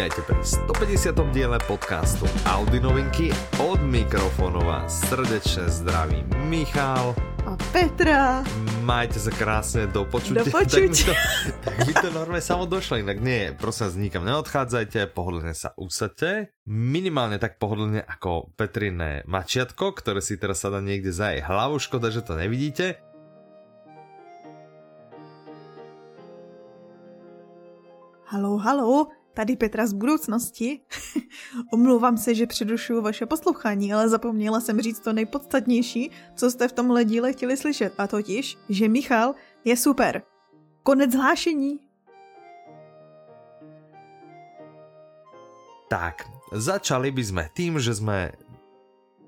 Vítajte pri 150. diele podcastu Audi novinky. Od mikrofónu vás srdečne zdraví Michal. A Petra. Majte sa krásne do počutia. Do počutia. Tak by to, tak by to normálne samo došlo, inak nie. Prosím vás, nikam neodchádzajte, pohodlne sa usadte. Minimálne tak pohodlne ako Petriné mačiatko, ktoré si teraz sada niekde za jej hlavu. Škoda, že to nevidíte. Halo, halo, tady Petra z budoucnosti. Omlouvám se, že předušuju vaše poslouchání, ale zapomněla jsem říct to nejpodstatnější, co jste v tomhle díle chtěli slyšet, a totiž, že Michal je super. Konec hlášení. Tak, začali by sme tým, že sme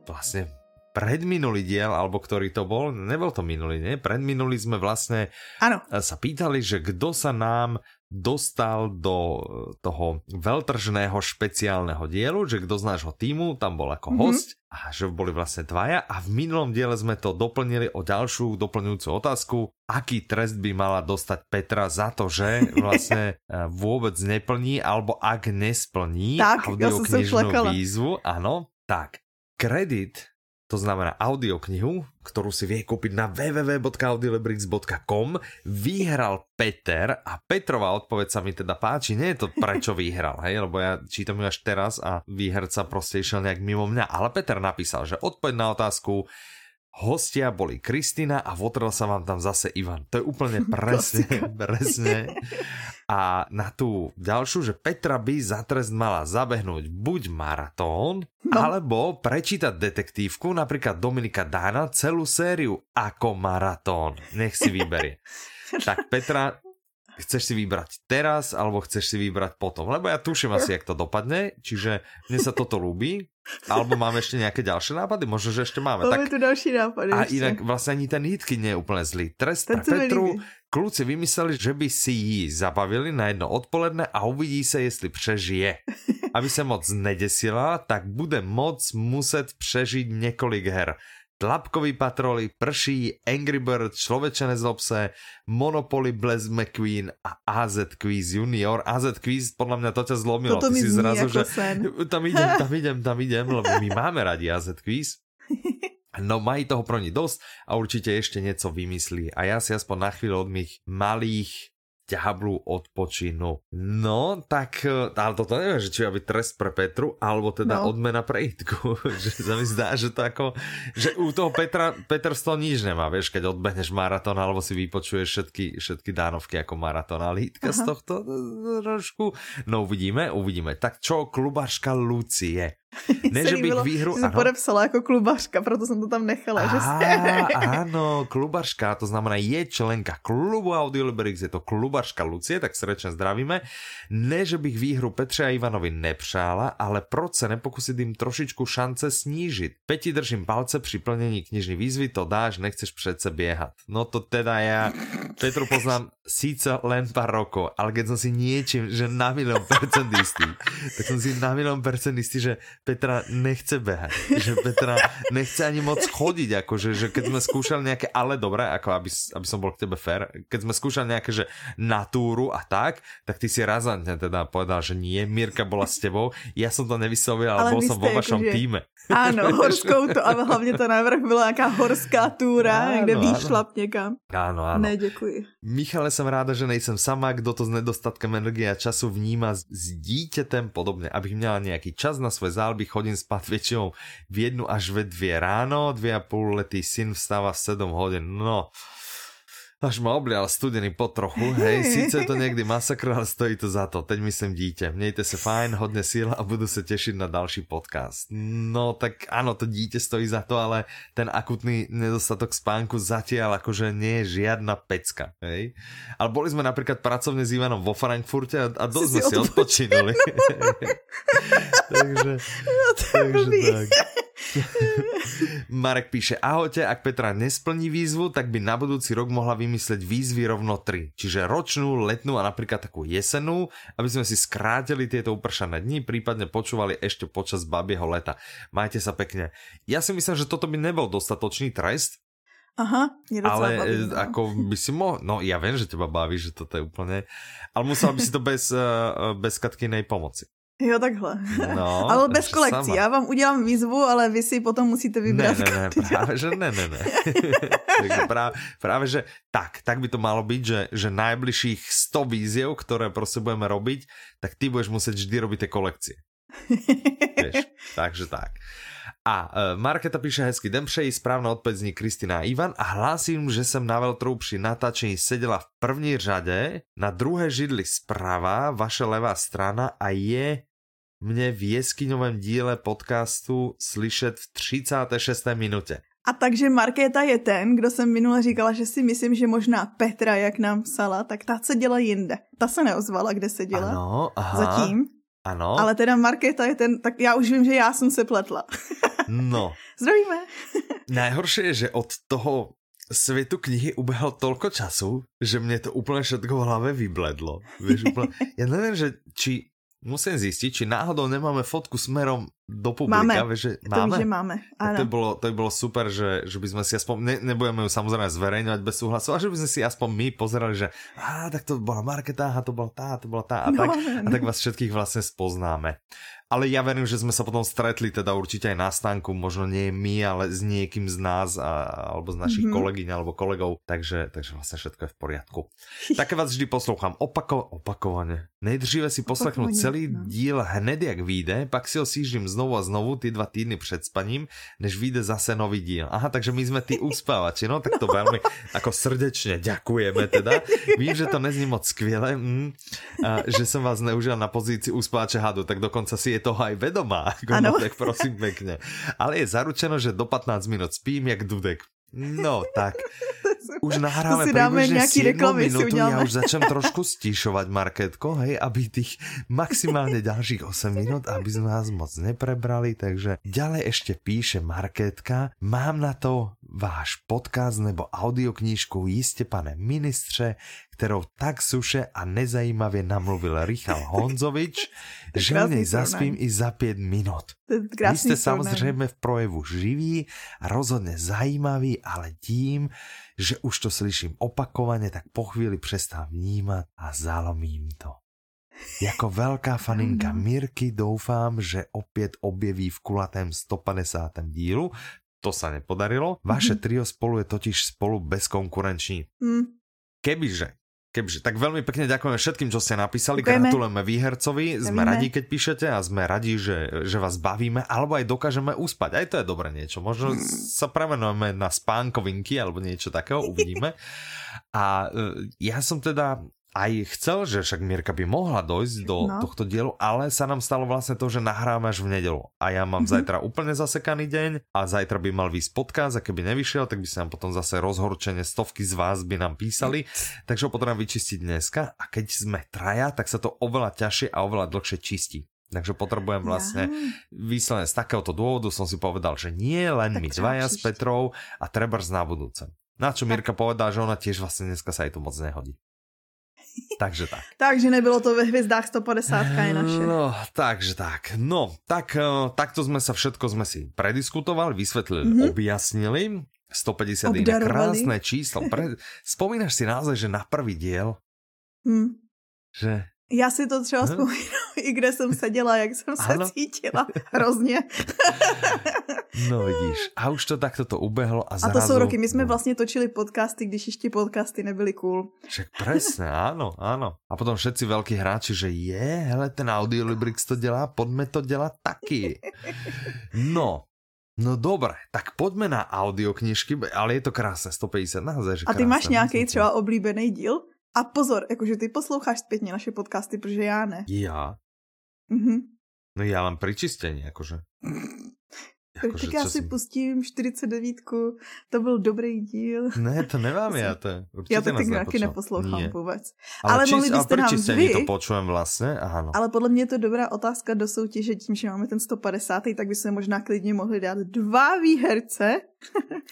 vlastne predminulý diel, alebo ktorý to bol, nebol to minulý, nie? Predminulý sme vlastne Ano, sa pýtali, že kto sa nám dostal do toho veľtržného špeciálneho dielu, že kto z nášho týmu tam bol ako host a že boli vlastne dvaja a v minulom diele sme to doplnili o ďalšiu doplňujúcu otázku, aký trest by mala dostať Petra za to, že vlastne eh, vôbec neplní alebo ak nesplní Tak, ja audioknižnú lekala. výzvu, áno, tak kredit to znamená audioknihu, ktorú si vie kúpiť na www.audiolibrix.com, vyhral Peter a Petrová odpoveď sa mi teda páči. Nie je to prečo vyhral, hej, lebo ja čítam ju až teraz a výherca proste išiel nejak mimo mňa. Ale Peter napísal, že odpoveď na otázku hostia boli Kristina a votrel sa vám tam zase Ivan. To je úplne presne, presne. A na tú ďalšiu, že Petra by za trest mala zabehnúť buď maratón, no. alebo prečítať detektívku, napríklad Dominika Dána, celú sériu ako maratón. Nech si vyberie. tak Petra, chceš si vybrať teraz, alebo chceš si vybrať potom? Lebo ja tuším asi, jak to dopadne, čiže mne sa toto ľúbi. Alebo máme ešte nejaké ďalšie nápady? Možno, že ešte máme. máme tu další nápady. A ještě. inak vlastne ani ten hitky nie je úplne zlý. Trest mi Petru. Kluci vymysleli, že by si ji zabavili na jedno odpoledne a uvidí sa, jestli přežije. Aby sa moc nedesila, tak bude moc muset přežiť několik her. Tlapkový patroly, prší, Angry Bird, Človeče nezlob se, Monopoly, Blaz McQueen a AZ Quiz Junior. AZ Quiz, podľa mňa to ťa zlomilo. Toto Ty mi si zrazu, ako že sen. tam idem, tam idem, tam idem, lebo my máme radi AZ Quiz. No mají toho pro ní dosť a určite ešte niečo vymyslí. A ja si aspoň na chvíľu od mých malých ťahablu odpočinu. No, tak, e, ale toto neviem, že či aby trest pre Petru, alebo teda No. odmena pre Itku. že sa mi zdá, že to ako, že u toho Petra, Petr z toho nič nemá, vieš, keď odbehneš maratón, alebo si vypočuješ všetky, všetky dánovky ako maratón, ale Itka z Aha. tohto e, trošku, no uvidíme, uvidíme. Tak čo, klubaška Lucie? Ne, že bych líbilo, výhru, že ano. podepsala jako klubařka, proto jsem to tam nechala. že Á, áno, klubaška, to znamená je členka klubu Audiolibrix, je to klubaška Lucie, tak srdečne zdravíme. Ne, že bych výhru Petře a Ivanovi nepřála, ale proč se nepokusit jim trošičku šance snížit? Peti držím palce při plnění knižní výzvy, to dáš, nechceš přece běhat. No to teda ja Petru poznám síce len pár rokov, ale keď som si niečím, že na milión percent istý, tak som si na milión percent istý, že Petra nechce behať, že Petra nechce ani moc chodiť, akože, že keď sme skúšali nejaké, ale dobré, ako aby, aby som bol k tebe fair, keď sme skúšali nejaké, že na túru a tak, tak ty si razantne teda povedal, že nie, Mirka bola s tebou, ja som to nevyslovil, ale, Ale bol som vo vašom akože- týme. Ano, horskou to, ale hlavně to návrh byla nějaká horská túra, Ano, někde výšlap někam. Áno, áno. Ne, děkuji. Michale, som ráda, že nejsem sama, kdo to s nedostatkem energie a času vníma s, dítětem podobně. Abych měla nějaký čas na svoje záľby, chodím spát většinou v jednu až ve dvě ráno, dvě a půl letý syn vstáva v 7 hodin. No, až ma oblial studený pot trochu, hej, síce je to někdy masakr, ale stojí to za to. Teď myslím dítě. Mějte se fajn, hodně síl a budu se těšit na další podcast. No tak áno, to dítě stojí za to, ale ten akutný nedostatok spánku zatiaľ akože nie je žiadna pecka, hej. Ale boli sme napríklad pracovne s Ivanom vo Frankfurte a, a dosť Si sme si odpočinuli. takže, takže blbý. tak. Marek píše, ahojte, ak Petra nesplní výzvu, tak by na budúci rok mohla vymysleť výzvy rovno 3. Čiže ročnú, letnú a napríklad takú jesenú, aby sme si skrátili tieto upršané dni, prípadne počúvali ešte počas babieho leta. Majte sa pekne. Ja si myslím, že toto by nebol dostatočný trest, Aha, mě docela ale baví, e, no. ako by si mohol, no ja viem, že teba baví, že toto je úplne, ale musela by si to bez, eh, bez Katkinej pomoci. Jo, takhle. No, ale bez kolekcí. sama. Já vám udělám výzvu, ale vy si potom musíte vybrat. Ne, ne, ne, práve že ne, ne, ne. Takže práve, práve, že tak, tak by to malo byť, že, že najbližších 100 víziev, ktoré prostě budeme robiť, tak ty budeš muset vždy robiť tie kolekcie. Vieš, takže tak. A uh, Marketa píše hezky, den přeji, správná odpověď zní Kristina a Ivan a hlásím, že jsem na veltrou při natáčení seděla v první řadě, na druhé židli zprava, vaše levá strana a je mě v jeskyňovém díle podcastu slyšet v 36. minutě. A takže Markéta je ten, kdo jsem minule říkala, že si myslím, že možná Petra, jak nám psala, tak ta se děla jinde. Ta se neozvala, kde se děla. Ano, aha. Zatím. Ano. Ale teda Markéta je ten, tak já už vím, že já jsem se pletla. No. Zdravíme. Najhoršie je, že od toho světu knihy ubehlo tolko času, že mě to úplně všetko v hlave vybledlo. Víš, úplně, já nevím, že či musím zjistit, či náhodou nemáme fotku smerom do publika. Máme, vieš, že máme? to že máme, ano. To by bolo, to by bolo super, že, že by sme si aspoň, ne, nebudeme ju samozrejme zverejňovať bez súhlasu, a že by sme si aspoň my pozerali, že á, tak to bola Marketa, a to bola tá, to bola tá, a, no, tak, a tak vás všetkých vlastne spoznáme ale ja verím, že sme sa potom stretli teda určite aj na stánku, možno nie my, ale s niekým z nás a, alebo z našich mm -hmm. kolegyň alebo kolegov, takže, takže vlastne všetko je v poriadku. Také vás vždy poslouchám opako, opakovane. Nejdříve si poslechnu celý no. díl hned jak vyjde, pak si ho sížím znovu a znovu ty dva týdny před spaním, než vyjde zase nový díl. Aha, takže my sme tí uspávači, no tak to veľmi ako srdečne ďakujeme teda. Vím, že to nezní moc skvěle, mm, a, že som vás neužil na pozícii uspávače hadu, tak dokonca si je toho aj vedomá, no, tak prosím pekne. Ale je zaručeno, že do 15 minut spím jak dudek. No, tak. Už nahráme približne 7 minútu, ja už začnem trošku stišovať Marketko, hej, aby tých maximálne ďalších 8 minút, aby sme vás moc neprebrali, takže ďalej ešte píše Marketka, mám na to váš podcast nebo audioknížku jistě pane ministře, kterou tak suše a nezajímavě namluvil Richal Honzovič, že o něj zaspím i za pět minut. Vy jste samozřejmě v projevu živí a rozhodně zajímavý, ale tím, že už to slyším opakovaně, tak po chvíli přestám vnímat a zalomím to. Jako velká faninka Mirky doufám, že opět objeví v kulatém 150. dílu. To sa nepodarilo. Vaše trio spolu je totiž spolu bezkonkurenční. Mm. Kebyže Kebyže, tak veľmi pekne ďakujeme všetkým, čo ste napísali. Ďakujeme. Gratulujeme výhercovi. Sme radi, keď píšete a sme radi, že, že vás bavíme, alebo aj dokážeme uspať. Aj to je dobré niečo. Možno sa premenujeme na spánkovinky alebo niečo takého, uvidíme. A e, ja som teda aj chcel, že však Mirka by mohla dojsť do no. tohto dielu, ale sa nám stalo vlastne to, že nahráme až v nedelu. A ja mám mm-hmm. zajtra úplne zasekaný deň a zajtra by mal výsť podcast a keby nevyšiel, tak by sa nám potom zase rozhorčene stovky z vás by nám písali. Takže ho potrebujem vyčistiť dneska a keď sme traja, tak sa to oveľa ťažšie a oveľa dlhšie čistí. Takže potrebujem vlastne výsledne z takéhoto dôvodu som si povedal, že nie len tak my dvaja s Petrou a trebárs na budúce. Na čo Mirka povedala, že ona tiež vlastne dneska sa jej to moc nehodí. Takže tak. takže nebylo to ve hvězdách 150 je naše. No, takže tak. No, tak, eh, takto jsme sa všetko sme si prediskutovali, vysvetlili, mm -hmm. objasnili. 150 je krásné číslo. Pre... Spomínaš si naozaj, že na prvý diel, hmm. že já si to třeba vzpomínám, i kde jsem seděla, jak jsem se ano? cítila. Hrozně. no vidíš, a už to takto to ubehlo a zrazu... A to jsou roky, my jsme no. vlastně točili podcasty, když ještě podcasty nebyly cool. Však presne, áno, áno. A potom všetci veľkí hráči, že je, hele, ten Audiolibrix to dělá, pojďme to dělat taky. No, No dobré, tak pojďme na audioknižky, ale je to krásné, 150 naozaj, že A ty máš nějaký třeba oblíbený díl? A pozor, jakože ty posloucháš zpětně naše podcasty, protože já ne. Já? Mhm. No já mám přičistění, jakože. Jako, tak já si si pustím 49, to byl dobrý díl. Ne, to nemám já, to určitě Já to tak nějaký neposlouchám Nie. vůbec. Ale, ale mohli byste nám vy... to počujem vlastně, ano. Ale podle mě je to dobrá otázka do soutěže, tím, že máme ten 150, tak by se možná klidně mohli dát dva výherce.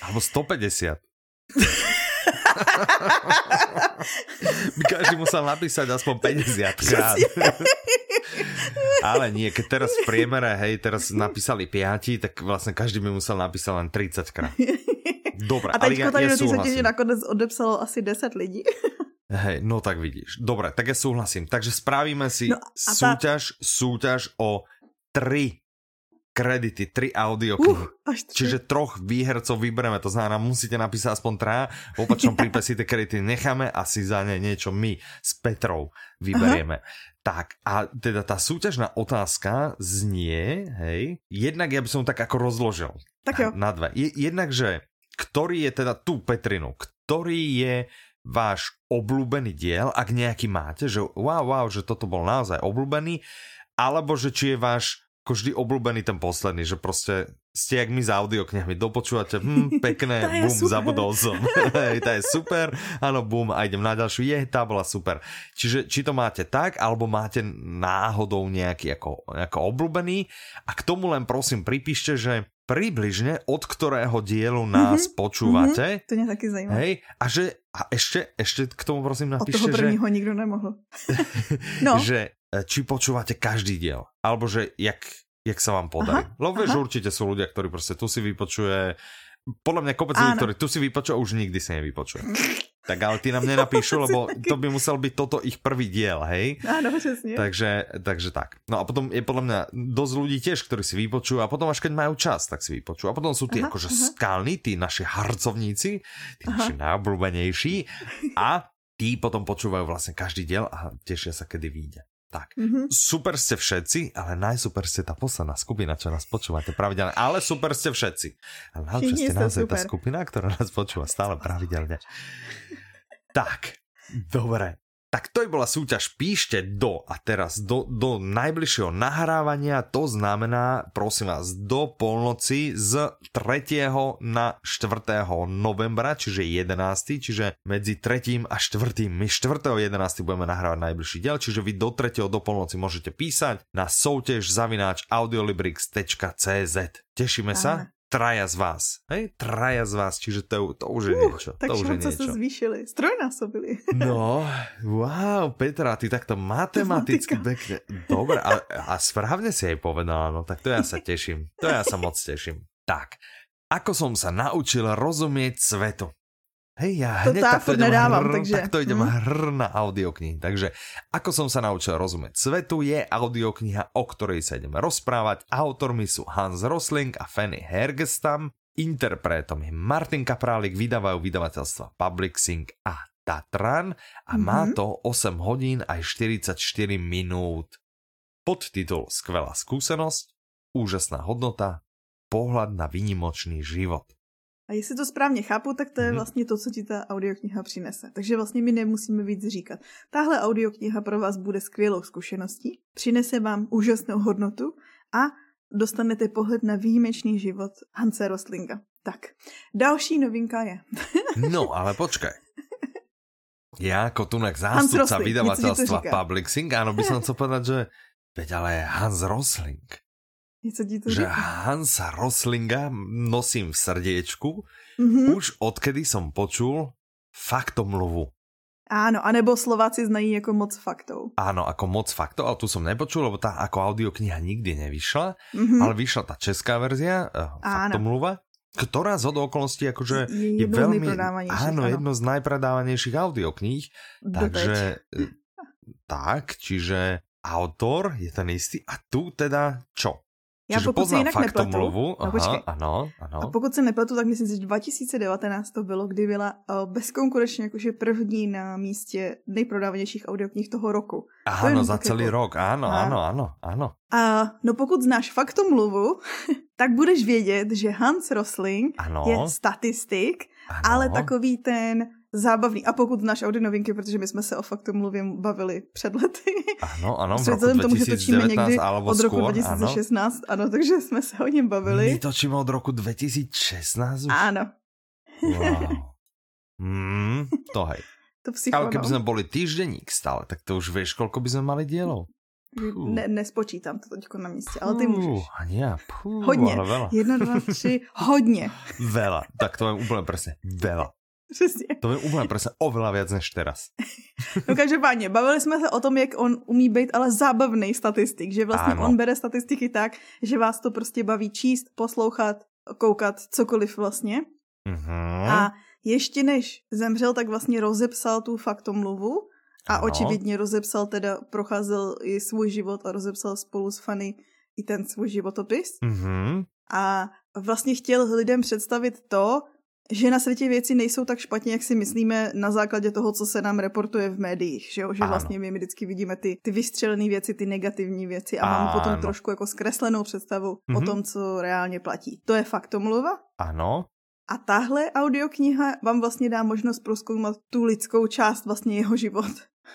Alebo 150. každý musel napísať aspoň 50 krát. Ale nie, keď teraz v priemere, hej, teraz napísali 5, tak vlastne každý by musel napísať len 30 krát. Dobre, A ale ja, tady ja do soutěže nakonec odepsalo asi 10 lidí. Hej, no tak vidíš. Dobre, tak ja súhlasím. Takže spravíme si No a tá- súťaž, súťaž o tri kredity, tri audioknihy. Uh. Čiže troch výhercov vybereme, to znamená, musíte napísať aspoň traja, v opačnom prípade si tie kredity necháme a si za ne niečo my s Petrou vyberieme. Aha. Tak a teda tá súťažná otázka znie, hej, jednak ja by som tak ako rozložil Tak jo. na dve. Je, jednak, že ktorý je teda tu Petrinu, ktorý je váš obľúbený diel, ak nejaký máte, že wow, wow, že toto bol naozaj obľúbený, alebo že či je váš ako vždy obľúbený ten posledný, že proste ste jak my s audioknihami, dopočúvate, hm, pekné, bum, super. zabudol som. Hej, tá je super, áno, bum, a idem na ďalšiu, je, tá bola super. Čiže či to máte tak, alebo máte náhodou nejaký ako, ako obľúbený a k tomu len prosím pripíšte, že približne od ktorého dielu nás Mhm, počúvate, Mhm, to mě taky zajímá. hej, a že, a ešte, ešte k tomu prosím Od toho napíšte, že, prvního nikdo nemohl. no, že či počúvate každý diel, alebo že jak, jak sa vám podarí. Aha, Lebo vieš, určite sú ľudia, ktorí proste tu si vypočuje, podľa mňa kopec ľudí, Áno. ktorí tu si vypočuje, už nikdy si nevypočuje. Tak ale ty nám nenapíšu, lebo to by musel byť toto ich prvý diel, hej? ano, přesně. Takže, takže tak. No a potom je podľa mňa dosť ľudí tiež, ktorí si vypočujú a potom až keď majú čas, tak si vypočujú. A potom sú tí Aha, akože aha. skalní, tí naši harcovníci, tí Aha. naši najobľúbenejší a tí potom počúvajú vlastne každý diel a tešia sa, kedy vyjde. Tak. Mhm. Super ste všetci, ale najsuper ste tá posledná skupina, čo nás počúvate pravidelne. Ale super ste všetci. Ale najlepšie ste naozaj tá super. skupina, ktorá nás počúva stále pravidelne. Tak, dobre. Tak to je bola súťaž. Píšte do a teraz do, do najbližšieho nahrávania, to znamená, prosím vás, do polnoci z 3. na 4. novembra, čiže 11. Čiže medzi 3. a 4. My 4. 11. budeme nahrávať najbližší diel, čiže vy do 3. do polnoci môžete písať na soutěž zavináč audiolibrix.cz. Tešíme sa. Traja z vás. Hej, traja z vás, čiže to, to už je Uh, niečo. tak to už je niečo. zvýšily, strojnásobili. No, wow, Petra, ty takto matematicky pekne. Dobre, a, a správne si jej povedala, no tak to ja sa teším. To ja sa moc teším. Tak, ako som sa naučil rozumieť svetu. Hej, ja To hneď tá takto idem, nedávám, hr, takže- takto idem hm. hr na audioknihy. Takže, ako som sa naučil rozumieť svetu, je audiokniha, o ktorej sa ideme rozprávať. Autormi sú Hans Rosling a Fanny Hergestam. Interpretom je Martin Kaprálik, vydávajú vydavateľstva Publixing a Tatran a má Mhm. to 8 hodín aj 44 minút. Podtitul Skvelá skúsenosť, úžasná hodnota, pohľad na výnimočný život. A jestli to správně chápu, tak to je Mhm. vlastně to, co ti ta audiokniha přinese. Takže vlastně my nemusíme víc říkat. Tahle audiokniha pro vás bude skvělou zkušeností, přinese vám úžasnou hodnotu a dostanete pohled na výjimečný život Hanse Roslinga. Tak, další novinka je. No, ale počkaj. Ja ako tunak Hans zástupca vydavateľstva říká. Publixing, áno, by som chcel povedať, že veď ale Hans Rosling. Něco ti to Že? Hansa Roslinga nosím v srdiečku Mhm. už odkedy som počul faktomluvu. Áno, anebo Slováci znají jako moc faktov. Áno, ako moc faktov, ale tu som nepočul, lebo tá ako audiokniha nikdy nevyšla, Mhm. ale vyšla tá česká verzia, uh, faktomluva, ktorá z okolností akože Je je veľmi, áno, ano. jedno z najpredávanejších audiokníh, Doteď. takže e, tak, čiže autor je ten istý a tu teda čo? Já Čiže pokud poznám jinak nepletu, faktomluvu, no počkej. aha, ano, A ano. pokud se nepletu, tak myslím že 2019 to bylo, kdy byla uh, bezkonkurenčně jakože první na místě nejprodávanějších audioknih toho roku. Áno, jenom za tak celý jako- rok, áno, áno, áno, áno. A no pokud znáš faktomluvu, tak budeš vědět, že Hans Rosling Ano. je statistik, Ano. ale takový ten zábavný. A pokud znáš Audi novinky, protože my jsme se o faktomluvě bavili před lety. Áno, áno, v roku Vzhledem tomu, že točíme 2019 někdy od roku skôr, áno. 2016, ano, takže jsme se o něm My bavili. točíme od roku 2016 už? Ano, Wow. Mm, to hej. to Ale keby no. sme boli týždenník stále, tak to už vieš, koľko by sme mali dielov. Fú. Ne, nespočítám to teďko na místě, ale ty můžeš. Ani ja, pú, Hodně. ale veľa. Jedna, dva, tři, hodně. Veľa. Tak to viem úplne presne. Veľa. Přesně. To viem úplne presne oveľa viac než teraz. No každopádně, bavili jsme se o tom, jak on umí být ale zábavný statistik, že vlastně Ano. on bere statistiky tak, že vás to prostě baví číst, poslouchat, koukat, cokoliv vlastně. Mhm. A ještě než zemřel, tak vlastně rozepsal tu faktomluvu a ano. očividně rozepsal teda, procházel i svůj život a rozepsal spolu s Fanny i ten svůj životopis. Mm-hmm. A vlastně chtěl lidem představit to, že na světě věci nejsou tak špatně, jak si myslíme na základě toho, co se nám reportuje v médiích, že, jo? že vlastně my vždycky vidíme ty, ty vystřelené věci, ty negativní věci a máme potom trošku jako zkreslenou představu mm-hmm. o mhm. tom, co reálně platí. To je faktomluva. Ano. A tahle audiokniha vám vlastně dá možnost proskoumat tu lidskou část vlastně jeho život.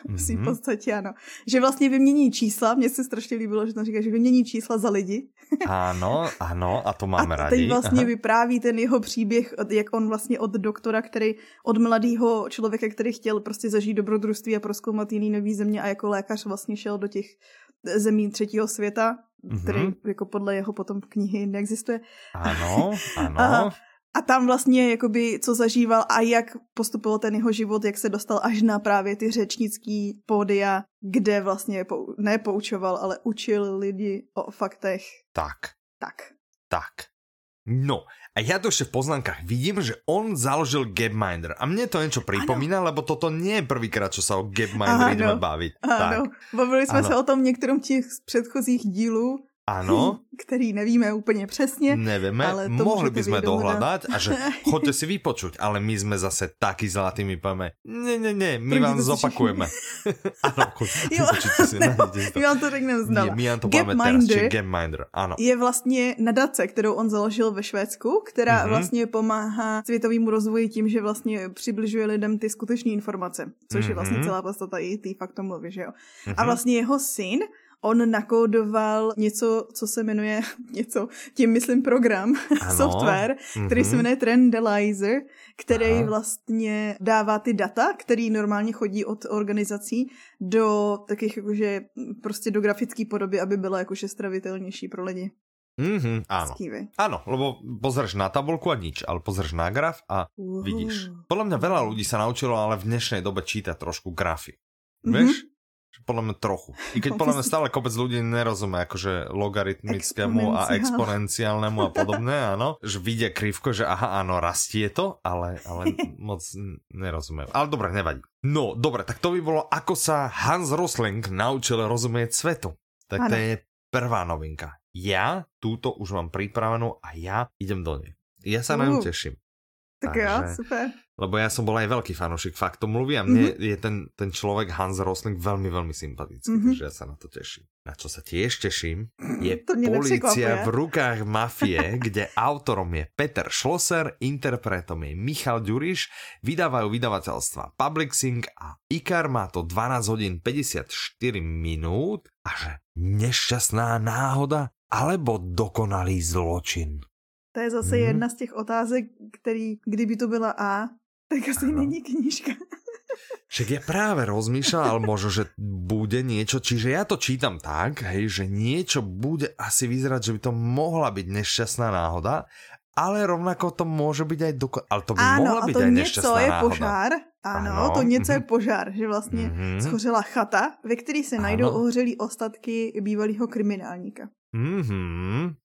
Mm-hmm. v podstatě ano. Že vlastně vymění čísla, mně se strašně líbilo, že tam říká, že vymění čísla za lidi. ano, ano, a to máme a rádi. teď vlastně Aha. vypráví ten jeho příběh, jak on vlastně od doktora, který, od mladého člověka, který chtěl prostě zažít dobrodružství a proskoumat jiný nový země a jako lékař vlastně šel do těch zemí třetího světa, mm-hmm. který jako podle jeho potom knihy neexistuje. Ano, ano. A, a tam vlastně jakoby co zažíval a jak postupoval ten jeho život, jak se dostal až na právě ty řečnický pódia, kde vlastně nepoučoval, ale učil lidi o faktech. Tak. Tak. Tak. No, a ja to ešte v poznámkach vidím, že on založil Gapminder. A mne to niečo pripomína, ano. lebo toto nie je prvýkrát, čo sa o Gapminder ideme baviť. Ano, tak. bavili jsme ano. se o tom některém těch předchozích dílů Ano. Který nevíme úplně přesně. Nevíme, ale to mohli by sme dohľadať a že chodte si vypočuť, ale my sme zase taký zlatý, my povieme, ne, ne, ne, my vám zopakujeme. ano, vypočujte si. Ne, my vám to řekneme znova. my vám to Gap teraz, či Gapminder, ano. Je vlastně nadace, kterou on založil ve Švédsku, která mm-hmm. vlastně pomáhá světovému rozvoji tím, že vlastně přibližuje lidem ty skutečné informace, což mm-hmm. je vlastně mhm. celá podstata i tý faktomluvy, že jo. Mm-hmm. A mhm. vlastně jeho syn on nakódoval něco, co se jmenuje něco, tím myslím program, ano. software, který mm-hmm. se jmenuje Trendalizer, který Aha. vlastně dává ty data, který normálně chodí od organizací do takých jakože prostě do grafické podoby, aby byla jakože stravitelnější pro lidi. Mm-hmm, áno. Skývy. Áno, lebo pozrieš na tabulku a nič, ale pozrieš na graf a uh. vidíš. Podľa mňa veľa ľudí sa naučilo ale v dnešnej dobe čítať trošku grafy. Mm-hmm. Vieš? Podľa mňa trochu. I keď podľa mňa stále kopec ľudí nerozumie akože logaritmickému a exponenciálnemu a podobné, áno. Že vidia krivko, že aha, áno, rastie to, ale, ale moc nerozumie. Ale dobre, nevadí. No, dobre, tak to by bolo, ako sa Hans Rosling naučil rozumieť svetu. Tak ano. to je prvá novinka. Ja túto už mám pripravenú a ja idem do nej. Ja sa uh. na ňu teším. Tak Takže, jo, super. Lebo ja som bol aj veľký fanúšik mluví a mne mm-hmm. je ten, ten človek Hans Rosling veľmi, veľmi sympatický, mm-hmm. takže ja sa na to teším. Na čo sa tiež teším, je to Polícia v rukách mafie, kde autorom je Peter Schlosser, interpretom je Michal Ďuriš, vydávajú vydavateľstva Publixing a IKAR má to 12 hodín 54 minút a že nešťastná náhoda alebo dokonalý zločin. To je zase mm-hmm. jedna z těch otázek, který, kdyby to byla A, tak asi ano. není knížka. Však ja práve rozmýšľal, možno, že bude niečo, čiže ja to čítam tak, hej, že niečo bude asi vyzerať, že by to mohla byť nešťastná náhoda, ale rovnako to môže byť aj doko... Ale to by ano, mohla byť aj nešťastná je náhoda. požár, ano, ano, to něco je požár, že vlastně mm-hmm. schořela chata, ve které se najdou ohořelý ostatky bývalého kriminálníka. Mm-hmm.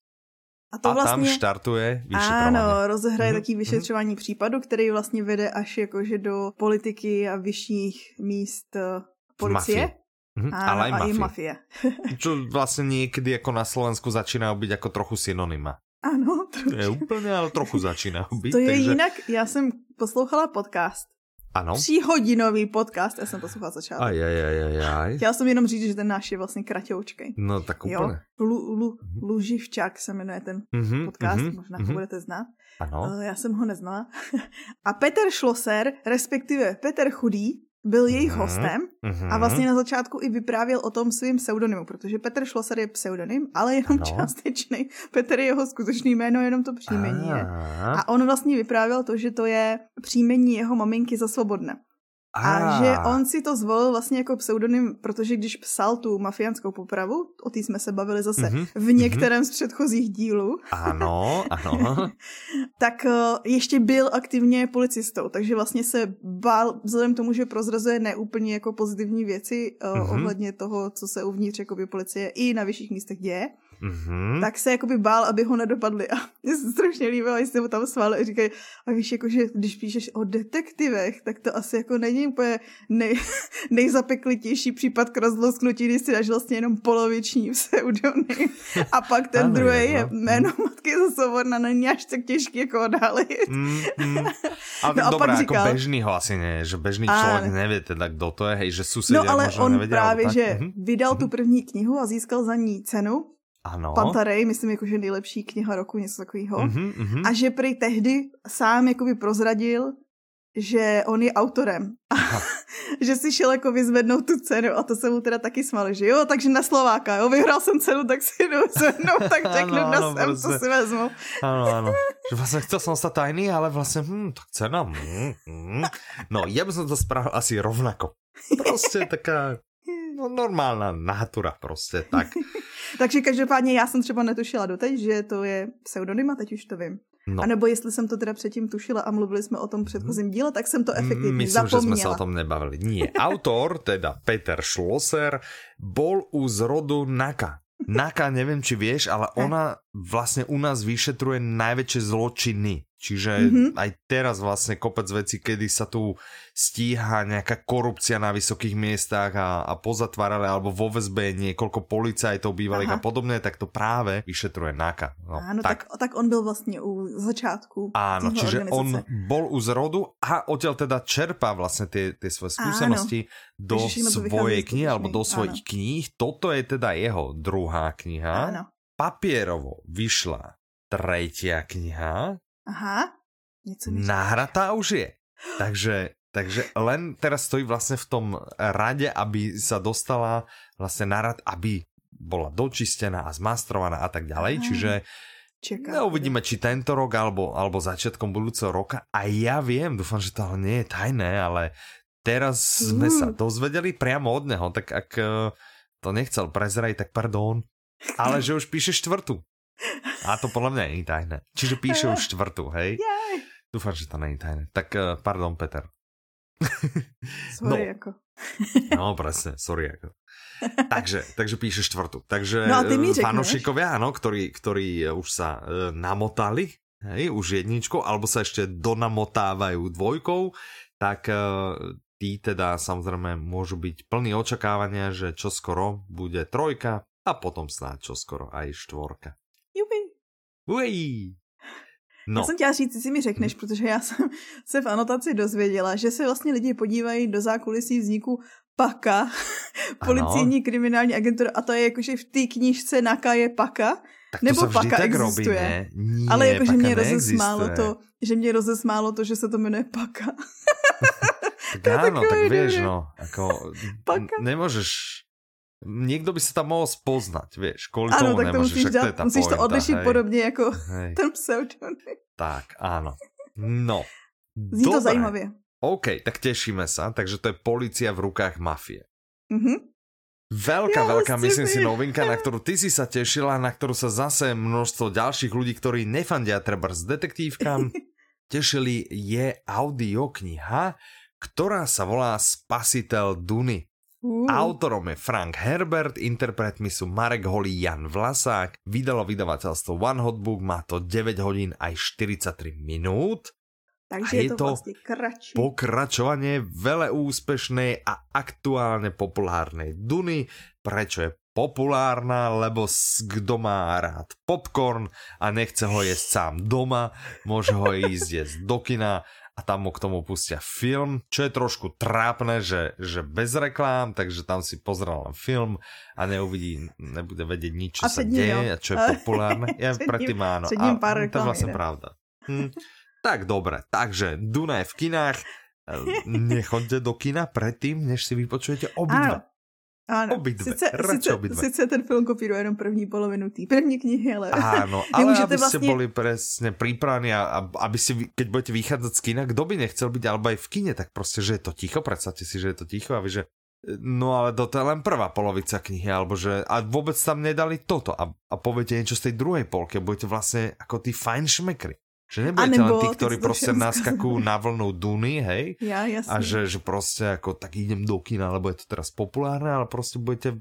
A to a vlastně... tam štartuje vyšetřování. Ano, rozehraje mm-hmm. taký vyšetřování mm-hmm. případu, který vlastně vede až jakože do politiky a vyšších míst uh, policie. Mm-hmm. Ale aj mafie. mafie. Čo vlastně někdy jako na Slovensku začíná být jako trochu synonyma. Ano, trošku. Je úplně, ale trochu začíná být. To je takže... jinak, já jsem poslouchala podcast ano. Tříhodinový podcast, já jsem poslouchala začátek. Aj, aj, aj, aj, aj. Chtěla jsem jenom říct, že ten náš je vlastně kratoučkej. No tak úplně. Jo? Lu, lu, Luživčák se jmenuje ten mm-hmm, podcast, mm-hmm, možná mm-hmm. ho budete znát. Ano. Uh, já jsem ho neznala. A Peter Schlosser, respektive Peter Chudý, byl jejich mm-hmm. hostem a vlastně na začátku i vyprávěl o tom svým pseudonymu, protože Petr Schlosser je pseudonym, ale jenom ano. částečný. Petr je jeho skutečný jméno, jenom to příjmení je. A on vlastně vyprávěl to, že to je příjmení jeho maminky za svobodné. A že on si to zvolil vlastně jako pseudonym, protože když psal tu mafiánskou popravu, o té jsme se bavili zase mm-hmm. v některém mm-hmm. z předchozích dílů. Ano, ano. tak uh, ještě byl aktivně policistou, takže vlastně se bál, vzhledem tomu, že prozrazuje neúplně jako pozitivní věci mm-hmm. ohledně toho, co se uvnitř jako policie i na vyšších místech děje, mm-hmm. tak se jakoby bál, aby ho nedopadli. A mě se strašně líbilo, jestli ho tam sváli a říkají, a víš, jako, že když píšeš o detektivech, tak to asi jako není úplně nej, nejzapeklitější případ k rozlosknutí, když si dáš vlastně jenom poloviční pseudonym. A pak ten Ano, druhý je, no. jméno matky ze Sovorna, není až tak těžký jako odhalit. Mm, mm. Ale No a no pak dobré, ako říkal- bežný ho asi nie, že bežný Áno. človek nevie teda, kto to je, hej, že susedia No ale on nevedia, právě, tak. že Mhm. vydal tu první knihu a získal za ní cenu. Ano. Pantarej, myslím, jakože nejlepší kniha roku, něco takového. Mhm, mhm. A že prý tehdy sám jakoby prozradil, že on je autorem. A že si šel jako vyzvednout tu cenu a to se mu teda taky smali, že jo, takže na Slováka, jo, vyhrál jsem cenu, tak si jdu vyzvednout, tak Ano, řeknu ano, na sem, co prostě. si vezmu. Áno, áno. Že vlastne chcel som stať tajný, ale vlastne, hm, tak cena, hm, hm. No, ja by som to spravil asi rovnako. Proste taká no, normálna natura, proste tak. Takže každopádně já jsem třeba netušila doteď, že to je pseudonym a teď už to vím. No. A nebo jestli jsem to teda předtím tušila a mluvili jsme o tom předchozím díle, tak jsem to efektivně Myslím, že zapomněla. sme sa o tom nebavili. Nie. Autor, teda Peter Schlosser, bol u zrodu Naka. Naka, neviem, či vieš, ale ona vlastne u nás vyšetruje najväčšie zločiny. Čiže Mhm. mm-hmm. aj teraz vlastne kopec veci, kedy sa tu stíha nejaká korupcia na vysokých miestach a, a pozatvárali, alebo vo väzbe niekoľko policajtov bývalých Aha. a podobne, tak to práve vyšetruje Naka. No, Áno, tak. Tak, tak on byl vlastně u začátku Áno, čiže on bol u zrodu a odtiaľ teda čerpá vlastne tie, tie svoje skúsenosti do všechno to vychádza svojej knihy alebo do svojich kníh. Toto je teda jeho druhá kniha. Áno. Papierovo vyšla tretia kniha. Aha, něco mi už je. Takže, takže len teraz stojí vlastne v tom rade, aby sa dostala vlastne na rad, aby bola dočistená a zmastrovaná a tak ďalej. Aha. Čiže čeká. No, uvidíme, či tento rok, alebo, alebo začiatkom budúceho roka. A ja viem, dúfam, že to nie je tajné, ale teraz sme Mm. sa dozvedeli priamo od neho, tak ak eh, to nechcel prezrať, tak pardon. Ale že už píše štvrtú. A to mňa nie je tajné. Čiže píše už štvrtú, hej? Jej, Dúfam, že to je tajné. Tak eh, pardon, Peter. sorry, No. jako. No, presne, sorry. Ako. Takže, takže píše štvrtú. Takže No a ty mi eh, řekneš. fanošikovia, áno, ktorí, ktorí už sa e, namotali, hej, už jedničkou, alebo sa ešte donamotávajú dvojkou, tak tí teda samozrejme môžu byť plní očakávania, že čoskoro bude trojka a potom snáď čoskoro aj štvorka. Jupi. Uej! No. Já jsem chtěla říct, si mi řekneš, protože já jsem se v anotaci dozvěděla, že se vlastně lidi podívají do zákulisí vzniku PAKA, policejní kriminální agentura, a to je jakože v té knížce Naka je PAKA, tak nebo to vždy paka tak robí, existuje. ne? Nie, ale jakože paka mě rozesmálo to, že mě rozesmálo to, že se to jmenuje PAKA. Tak áno, tak vieš, no, ako Paka. nemôžeš, niekto by sa tam mohol spoznať, vieš, kvôli Ano, tomu tak to nemôžeš, musíš však to je dát, musíš to pointa, odlišit hej, podobně jako Hej, ten pseudonym. tak, áno. No, Zní to dobre. zajímavě. OK, tak tešíme sa, takže to je policia v rukách mafie. Mhm. Veľká, Ja, veľká, myslím si, novinka, na ktorú ty si sa tešila, na ktorú sa zase množstvo ďalších ľudí, ktorí nefandia treba s detektívkam, tešili, je audiokniha, ktorá sa volá Spasiteľ Duny. Uh. Autorom je Frank Herbert, interpretmi sú Marek Holý, Jan Vlasák, vydalo vydavateľstvo One Hot Book, má to 9 hodín aj 43 minút. Takže a je je to, to kratší. Pokračovanie veľa úspešnej a aktuálne populárnej Duny. Prečo je populárna? Lebo kto má rád popcorn a nechce ho jesť sám doma, môže ho ísť jesť do kina a tam mu k tomu pustia film, čo je trošku trápne, že, že bez reklám, takže tam si pozrel len film a neuvidí, nebude vedieť nič, čo A sa deje jo. a čo je populárne. Ja predtým áno. A pár to je vlastne pravda. Hm. Tak dobre, takže Duna je v kinách. Nechoďte do kina predtým, než si vypočujete obidve. Ano, Obidve, sice, sice, obidve. sice ten film kopíruje jenom první polovinu té první knihy, ale Áno, ale aby ste vlastne- boli presne pripravení a, aby si, keď budete vychádzať z kina, kto by nechcel byť alebo aj v kine, tak proste, že je to ticho, predstavte si, že je to ticho a vy, že no ale to je len prvá polovica knihy, alebo že a vôbec tam nedali toto a, a poviete niečo z tej druhej polky a budete vlastne ako tí fajn šmekry. Že nebudete len tí, ktorí proste naskakujú na vlnu Duny, hej, já jasně. a že, že proste ako tak idem do kina, lebo je to teraz populárne, ale proste budete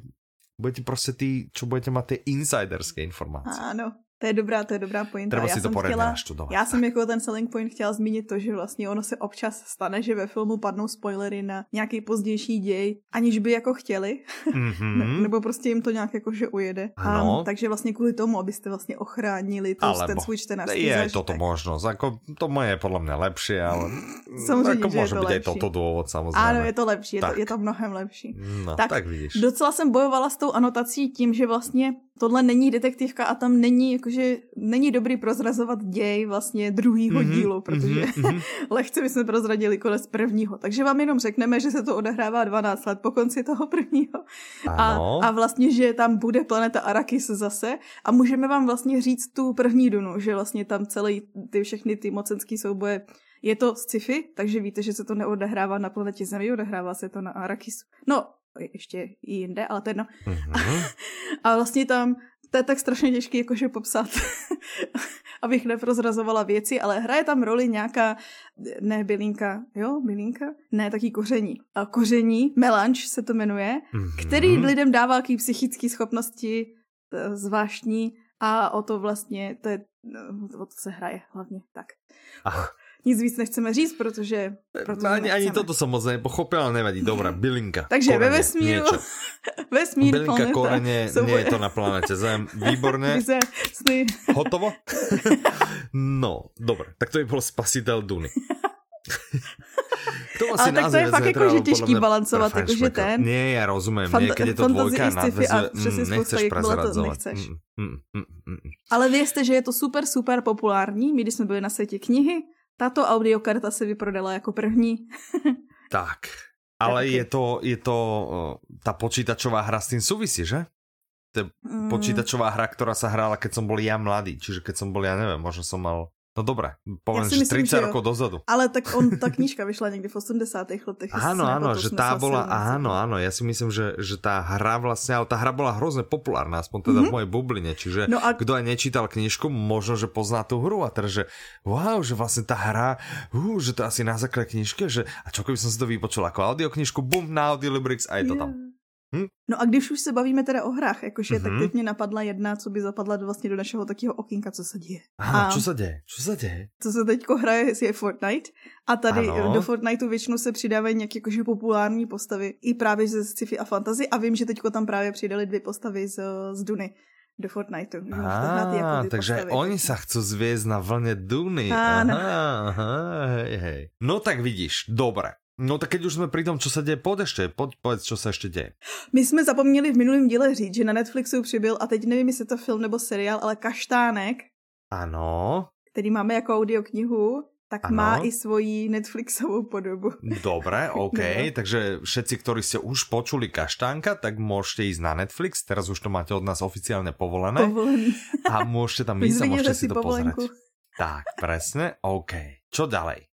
Budete prostě tí, čo budete mať tie insiderské informace. Ano, to je dobrá, to je dobrá pointa. Treba já si to poradně chtěla, naštudovat. Já jsem jako ten selling point chtěla zmínit to, že vlastně ono se občas stane, že ve filmu padnou spoilery na nějaký pozdější děj, aniž by jako chtěli, Mm-hmm. ne, nebo prostě jim to nějak jako že ujede. Ano. A, takže vlastně kvůli tomu, abyste vlastně ochránili tu, Alebo ten svůj čtenářský je zážitek. toto možnosť, ako to moje je podľa mňa lepšie, ale Samozřejmě, ako že je môže to byť aj lepší. toto dôvod, samozrejme. Ano, je to lepší, je to, je to mnohem lepší. No, Tak, tak vidíš. Docela jsem bojovala s tou anotací tím, že vlastně tohle není detektivka a tam není, jakože není dobrý prozrazovat děj vlastně druhýho Mhm, dílu, protože mhm, mhm. lehce bychom prozradili konec prvního. Takže vám jenom řekneme, že se to odehrává 12 let po konci toho prvního. A, Ano. a vlastně, že tam bude planeta Arrakis zase a můžeme vám vlastně říct tu první dunu, že vlastně tam celý ty všechny ty mocenský souboje je to sci-fi, takže víte, že se to neodehrává na planetě Zemi, odehrává se to na Arrakisu. No, ještě i jinde, ale to je jedno. Mhm. A vlastně tam, to je tak strašně těžké jakože popsat, abych neprozrazovala věci, ale hraje tam roli nějaká, ne bylinka, jo, bylinka? Ne, taky koření. A koření, melanž se to jmenuje, který Mhm. lidem dává jaký psychické schopnosti eh, zvláštní a o to vlastně, to je, no, o to se hraje hlavně, tak. Ach, Nic víc nechceme říct, protože, protože ani, ani nechceme. toto som moc nepochopil, ale nevadí. Dobrá, bylinka. Takže ve korene, vesmíru, vesmír, Bylinka, souboje, nie je to na planete Zem. Výborné. Hotovo? no, dobre. Tak to by bol spasitel Duny. K tomu Ale tak to je fakt jako, že těžký balancovat, jakože ten. Nie, ja rozumiem. Fanta- nie, keď je to dvojka i na sci-fi a dve, přesně mm, spousta, nechceš to mm, mm, mm, mm. Ale věřte, že je to super, super populární. My, když jsme byli na světě knihy, tato audiokarta se vyprodala jako první. Tak. Ale je to, je to tá počítačová hra s tým súvisí, že? To je Mm, počítačová hra, ktorá sa hrála, keď som bol ja mladý. Čiže keď som bol, ja neviem, možno som mal... No dobré, poviem, si že myslím, 30 že jo. rokov dozadu. Ale tak on, ta knížka vyšla někdy v 80. letech. Áno, áno, nepletu, že tá bola, asi áno, nezapomněli. áno, ja si myslím, že, že tá hra vlastne, ale tá hra bola hrozne populárna, aspoň teda v mojej bubline, čiže No a kto aj nečítal knižku, možno, že pozná tú hru a teraz, že wow, že vlastne tá hra, uh, že to asi na základe knižky, že a čo keby som si to vypočul ako audioknižku, bum, na Audiolibrix a je to tam. Hm? No a když už se bavíme teda o hrách, jakože, mm-hmm. tak Mhm. teď mě napadla jedna, co by zapadla do, vlastně do našeho takého okénka, co se děje. Áno, A- čo sa deje? Čo sa deje? Co se teďko hraje, je Fortnite. A tady Ano. do Fortniteu většinou se přidávají nějaké jakože populární postavy. I právě ze sci-fi a fantasy. A vím, že teďko tam právě přidali dvě postavy z, z Duny do Fortniteu. Že jako ty takže postavy. oni sa chcú zviesť na vlne Duny. Aha, aha, hej, hej. No tak vidíš, dobre. No tak keď už sme pri tom, čo sa deje, poď ešte, poď, povedz, čo sa ešte deje. My jsme zapomněli v minulém díle říct, že na Netflixu přibyl, a teď nevím, jestli je to film nebo seriál, ale Kaštánek, Áno, který máme jako audioknihu, tak Ano. má i svoji Netflixovou podobu. dobre, OK, No. takže všetci, ktorí ste už počuli Kaštánka, tak môžete ísť na Netflix, teraz už to máte od nás oficiálne povolené Povolený. a môžete tam ísť a môžete si si to povolenku. pozrieť. Tak, presne, OK. Čo ďalej?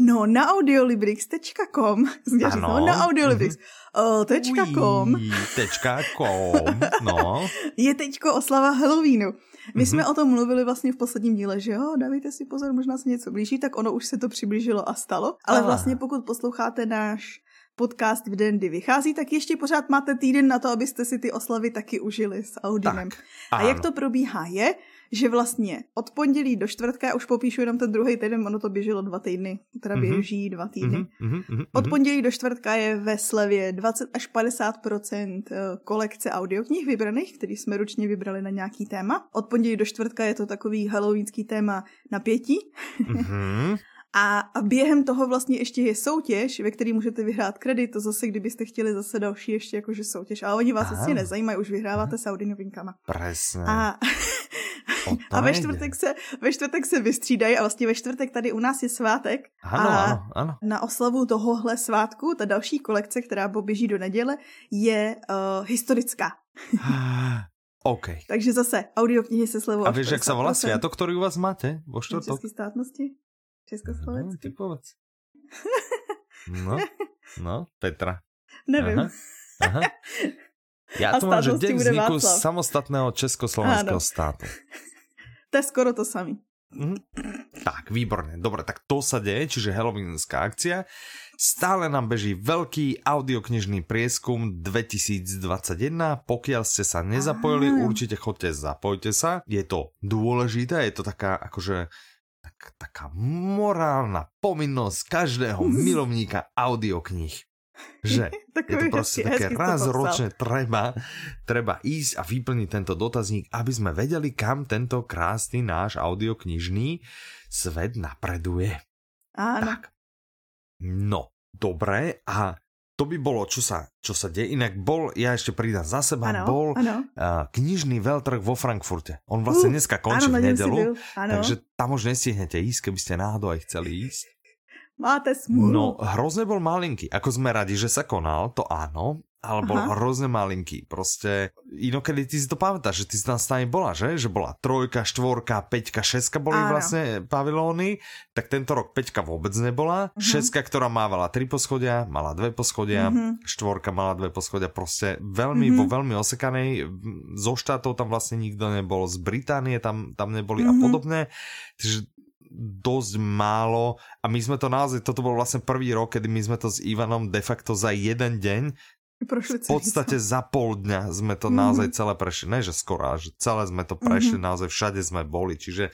No, na audiolibrix.com. Říct, Ano. no, na audiolibrix. O, tečka com. No. Je teďko oslava Halloweenu. My Mhm. jsme o tom mluvili vlastně v posledním díle, že jo, dávejte si pozor, možná se něco blíží, tak ono už se to přiblížilo a stalo. Ale Aha. vlastně pokud posloucháte náš podcast v den, kdy vychází, tak ještě pořád máte týden na to, abyste si ty oslavy taky užili s Audinem. Tak, A jak to probíhá je, že vlastně od pondělí do čtvrtka, já už popíšu jenom ten druhý týden, ono to běželo dva týdny, teda Mhm. běží dva týdny. Mhm, mhm, mhm, Od pondělí do čtvrtka je ve slevě 20 až 50 kolekce audioknih vybraných, který jsme ručně vybrali na nějaký téma. Od pondělí do čtvrtka je to takový halloweenský téma napětí. Mhm. A, a během toho vlastně ještě je soutěž, ve které můžete vyhrát kredit. To zase, kdybyste chtěli zase další ještě jakože soutěž. Ale oni vás Aha. asi nezajímají, už vyhráváte s Audi novinkama. Presne. A, a ve čtvrtek, se, ve čtvrtek se vystřídají a vlastně ve čtvrtek tady u nás je svátek. Áno, a áno, áno. na oslavu tohohle svátku, ta další kolekce, která poběží do neděle, je uh, historická. OK. Takže zase audioknihy se slevou A vieš, jak sa volá 50%. sviatok, ktorý u vás máte vo Na štvrtok? České státnosti? No, ty Československé? povedz. No, no, Petra. Nevím. Aha, aha. Ja A tu mám, že deň vzniku Václav. samostatného československého Áno. státu. To je skoro to samý. Mhm. Tak, výborne. Dobre, tak to sa deje, čiže halloweenská akcia. Stále nám beží veľký audioknižný prieskum 2021. Pokiaľ ste sa nezapojili, Aha. určite chodte, zapojte sa. Je to dôležité, je to taká akože tak, taká morálna povinnosť každého milovníka audioknih. Že je to prostě také raz ročne treba, treba ísť a vyplniť tento dotazník, aby sme vedeli, kam tento krásny náš audioknižný svet napreduje. Áno. Tak. No, dobré a to by bolo, čo sa, čo sa deje. Inak bol, ja ešte pridám za seba, ano, bol ano. Uh, knižný veľtrh vo Frankfurte. On vlastne uh, dneska končí ano, v nedelu, takže tam už nestihnete ísť, keby ste náhodou aj chceli ísť. Máte smůlu. No, hrozne bol malinký. Ako sme radi, že sa konal, to áno, ale bol Aha. hrozne malinký. Proste, inokedy ty si to pamätáš, že ty si tam stane bola, že? Že bola trojka, štvorka, peťka, šeska boli Áno. vlastne pavilóny, tak tento rok peťka vôbec nebola. Uh-huh. Šeska, ktorá mávala tri poschodia, mala dve poschodia, uh-huh. štvorka mala dve poschodia, proste veľmi, uh-huh. vo veľmi osekanej. Zo štátov tam vlastne nikto nebol, z Británie tam, tam neboli uh-huh. a podobne. Takže dosť málo a my sme to naozaj, toto bol vlastne prvý rok, kedy my sme to s Ivanom de facto za jeden deň Prošli v podstate za pol dňa sme to mm-hmm. naozaj celé prešli. Ne, že skoro, že celé sme to prešli, mm-hmm. naozaj všade sme boli. Čiže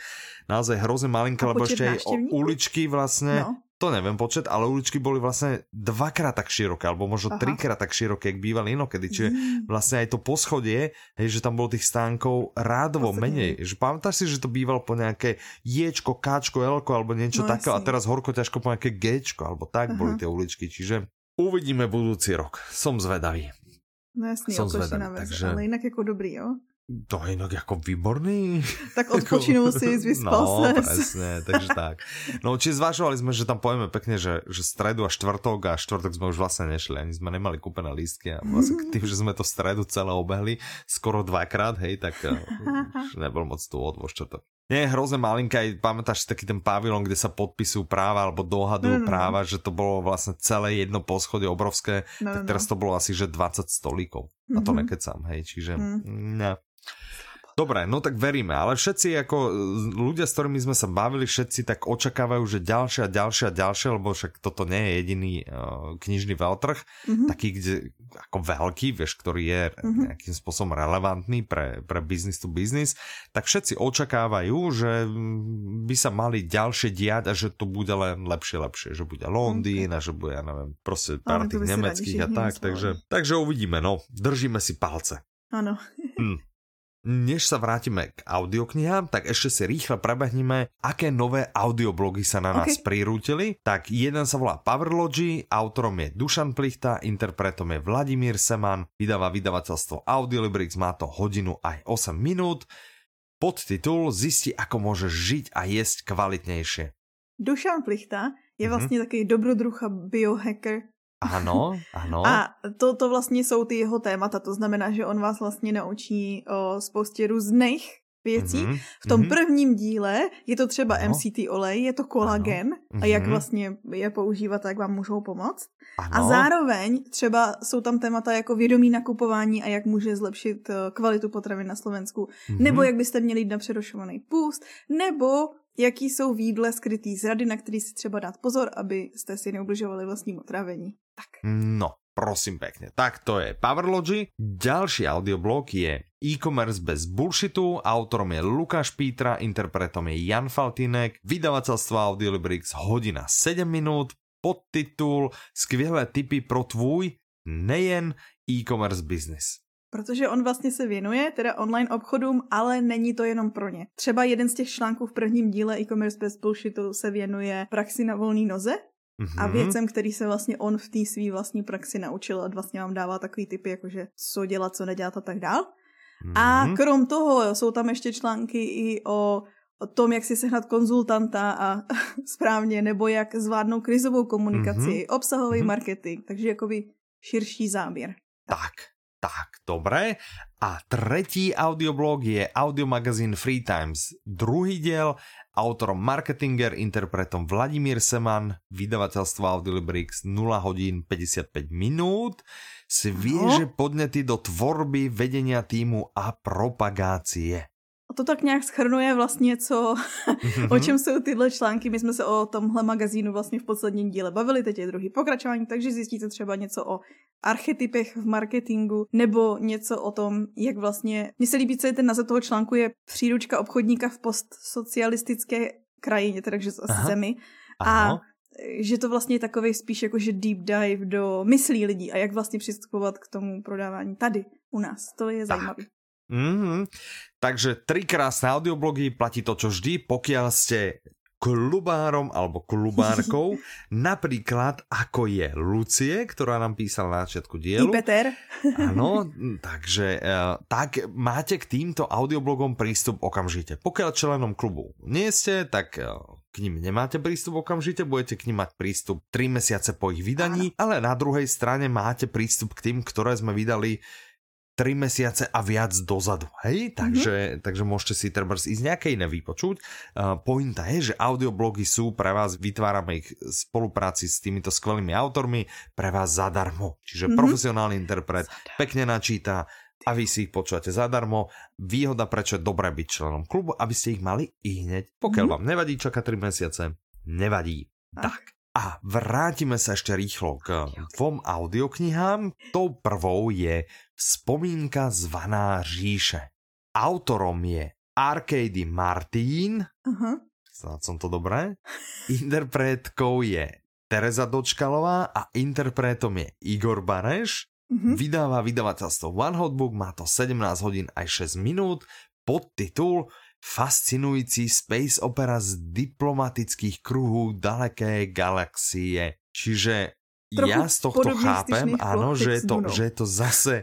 naozaj hrozne malinké, lebo ešte aj uličky vlastne, no. to neviem počet, ale uličky boli vlastne dvakrát tak široké, alebo možno Aha. trikrát tak široké, jak bývali inokedy. Čiže mm. vlastne aj to poschodie, hej, že tam bolo tých stánkov rádovo Posledný. menej. Že pamätáš si, že to býval po nejaké Ječko, Kčko, Lko alebo niečo no, také a teraz horko ťažko po nejaké Gčko alebo tak Aha. boli tie uličky. Čiže Uvidíme budúci rok. Som zvedavý. No jasný, Som zvedavý, na takže... ale jinak jako dobrý, jo? To je jinak jako výborný. Tak odpočinul si, vyspal no, ses. presne, takže tak. No, či zvažovali sme, že tam pojeme pekne, že, že stredu a štvrtok a štvrtok sme už vlastne nešli, ani sme nemali kúpené lístky a vlastne tým, že sme to v stredu celé obehli skoro dvakrát, hej, tak uh, už nebol moc tu odvo štvrtok. Nie je hrozne malinká, pamätáš si taký ten pavilon, kde sa podpisujú práva alebo dohadujú no, no, no. práva, že to bolo vlastne celé jedno poschodie obrovské, no, tak no. teraz to bolo asi, že 20 stolíkov. Mm-hmm. A to mhm. nekecam, hej, čiže... Mm. Ne. Dobre, no tak veríme, ale všetci ako e, ľudia, s ktorými sme sa bavili, všetci tak očakávajú, že ďalšia, ďalšia, ďalšia, lebo však toto nie je jediný uh, knižný veľtrh, mm-hmm. taký, kde ako veľký, vieš, ktorý je mm-hmm. nejakým spôsobom relevantný pre, pre business to business, tak všetci očakávajú, že by sa mali ďalšie diať a že to bude len lepšie, lepšie, že bude Londýn okay. a že bude, ja neviem, proste pár tých nemeckých a tak, takže, takže uvidíme, no, držíme si palce. Áno. hm. Než sa vrátime k audioknihám, tak ešte si rýchle prebehneme, aké nové audioblogy sa na nás okay. prirútili. Tak jeden sa volá Powerlogy, autorom je Dušan Plichta, interpretom je Vladimír Seman, vydáva vydavateľstvo Audiolibrix, má to hodinu aj 8 minút. Podtitul Zisti, ako môžeš žiť a jesť kvalitnejšie. Dušan Plichta je mhm. vlastně mm-hmm. takový dobrodruh a biohacker, ano, ano. A to, to vlastně jsou ty jeho témata, to znamená, že on vás vlastně naučí o spoustě různých věcí. Mm-hmm. V tom mm-hmm. prvním díle je to třeba ano. MCT olej, je to kolagen ano. a jak mhm. vlastně je používat, jak vám můžou pomoct. Ano. A zároveň třeba jsou tam témata jako vědomí nakupování a jak může zlepšit kvalitu potravy na Slovensku, mm-hmm. nebo jak byste měli jít na přerušovaný půst, nebo jaký jsou výdle skrytý zrady, na který si třeba dát pozor, abyste si neubližovali vlastnímu trávení. Tak. No, prosím pekne. Tak to je Powerlogy. Ďalší audioblog je e-commerce bez bullshitu. Autorom je Lukáš Pítra, interpretom je Jan Faltinek, vydavateľstvo Audiolibrix hodina 7 minút, podtitul Skvělé tipy pro tvůj nejen e-commerce business. Protože on vlastně se věnuje teda online obchodům, ale není to jenom pro ně. Třeba jeden z těch článků v prvním díle e-commerce bez bullshitu se věnuje praxi na volný noze, mm-hmm. a věcem, který se vlastně on v té své vlastní praxi naučil a vlastně vám dává takový typy, jakože co dělat, co nedělat a tak dál. Mm-hmm. A krom toho jsou tam ještě články i o, o tom, jak si sehnat konzultanta a správně, nebo jak zvládnout krizovou komunikaci, mm-hmm. obsahový mm-hmm. marketing, takže jakoby širší záběr. Tak, tak, dobré. A tretí audioblog je audiomagazín Free Times. Druhý diel, autorom marketinger, interpretom Vladimír Seman, vydavateľstvo Audiolibrix 0 hodín 55 minút. Svieže no. podnety do tvorby, vedenia týmu a propagácie. To tak nějak schrnuje vlastně, co, o čem jsou tyhle články. My jsme se o tomhle magazínu vlastně v posledním díle bavili, teď je druhý pokračování, takže zjistíte třeba něco o archetypech v marketingu, nebo něco o tom, jak vlastně, mně se líbí, co je ten název toho článku, je příručka obchodníka v postsocialistické krajině, takže asi zemi. A že to vlastně je takový spíš jako, že deep dive do myslí lidí a jak vlastně přistupovat k tomu prodávání tady u nás. To je zajímavé. Mm-hmm. Takže tri krásne audioblogy, platí to čo vždy, pokiaľ ste klubárom alebo klubárkou, napríklad ako je Lucie, ktorá nám písala na začiatku dielu. I Peter. Áno, takže uh, tak máte k týmto audioblogom prístup okamžite. Pokiaľ členom klubu nie ste, tak uh, k ním nemáte prístup okamžite, budete k ním mať prístup 3 mesiace po ich vydaní, ale na druhej strane máte prístup k tým, ktoré sme vydali 3 mesiace a viac dozadu. Hej? Takže, mm-hmm. takže môžete si treba ísť nejaké iné vypočuť. Uh, pointa je, že audioblogy sú pre vás, vytvárame ich v spolupráci s týmito skvelými autormi, pre vás zadarmo. Čiže mm-hmm. profesionálny interpret zadarmo. pekne načíta a vy si ich počúvate zadarmo. Výhoda, prečo je dobré byť členom klubu, aby ste ich mali i hneď. Pokiaľ mm-hmm. vám nevadí čakať 3 mesiace, nevadí. Tak. tak. A vrátime sa ešte rýchlo k dvom audioknihám. Tou prvou je Vzpomínka zvaná říše. Autorom je Arcady Martin. Uh-huh. Snad som to dobré. Interpretkou je Tereza Dočkalová a interpretom je Igor Bareš. Uh-huh. Vydáva vydavateľstvo One Hot Book, má to 17 hodín aj 6 minút. Podtitul fascinující space opera z diplomatických kruhů daleké galaxie. Čiže Trochu ja z tohto chápem, áno, že je, to, že je to zase,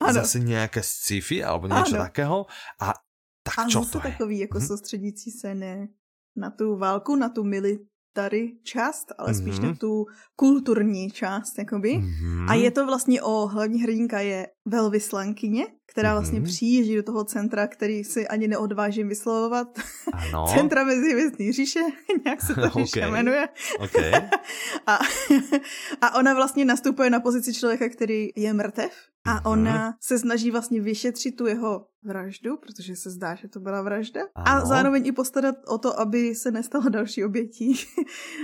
zase nějaké sci-fi alebo něco takého. A tak a čo to je? takový jako hm? soustředící se ne na tu válku, na tu mili, tady část, ale spíš mm-hmm. na tu kulturní část, jakoby. Mm-hmm. A je to vlastně o, hlavní hrdinka je velvyslankyně, která mm-hmm. vlastně přijíždí do toho centra, který si ani neodvážím vyslovovat. Ano. Centra mezi hvězdný říše, nějak se to okay. jmenuje. Okay. a, a ona vlastně nastupuje na pozici člověka, který je mrtev a mm-hmm. ona se snaží vlastně vyšetřit tu jeho vraždu, protože se zdá, že to byla vražda. Ano. A zároveň i postarat o to, aby se nestalo další obětí.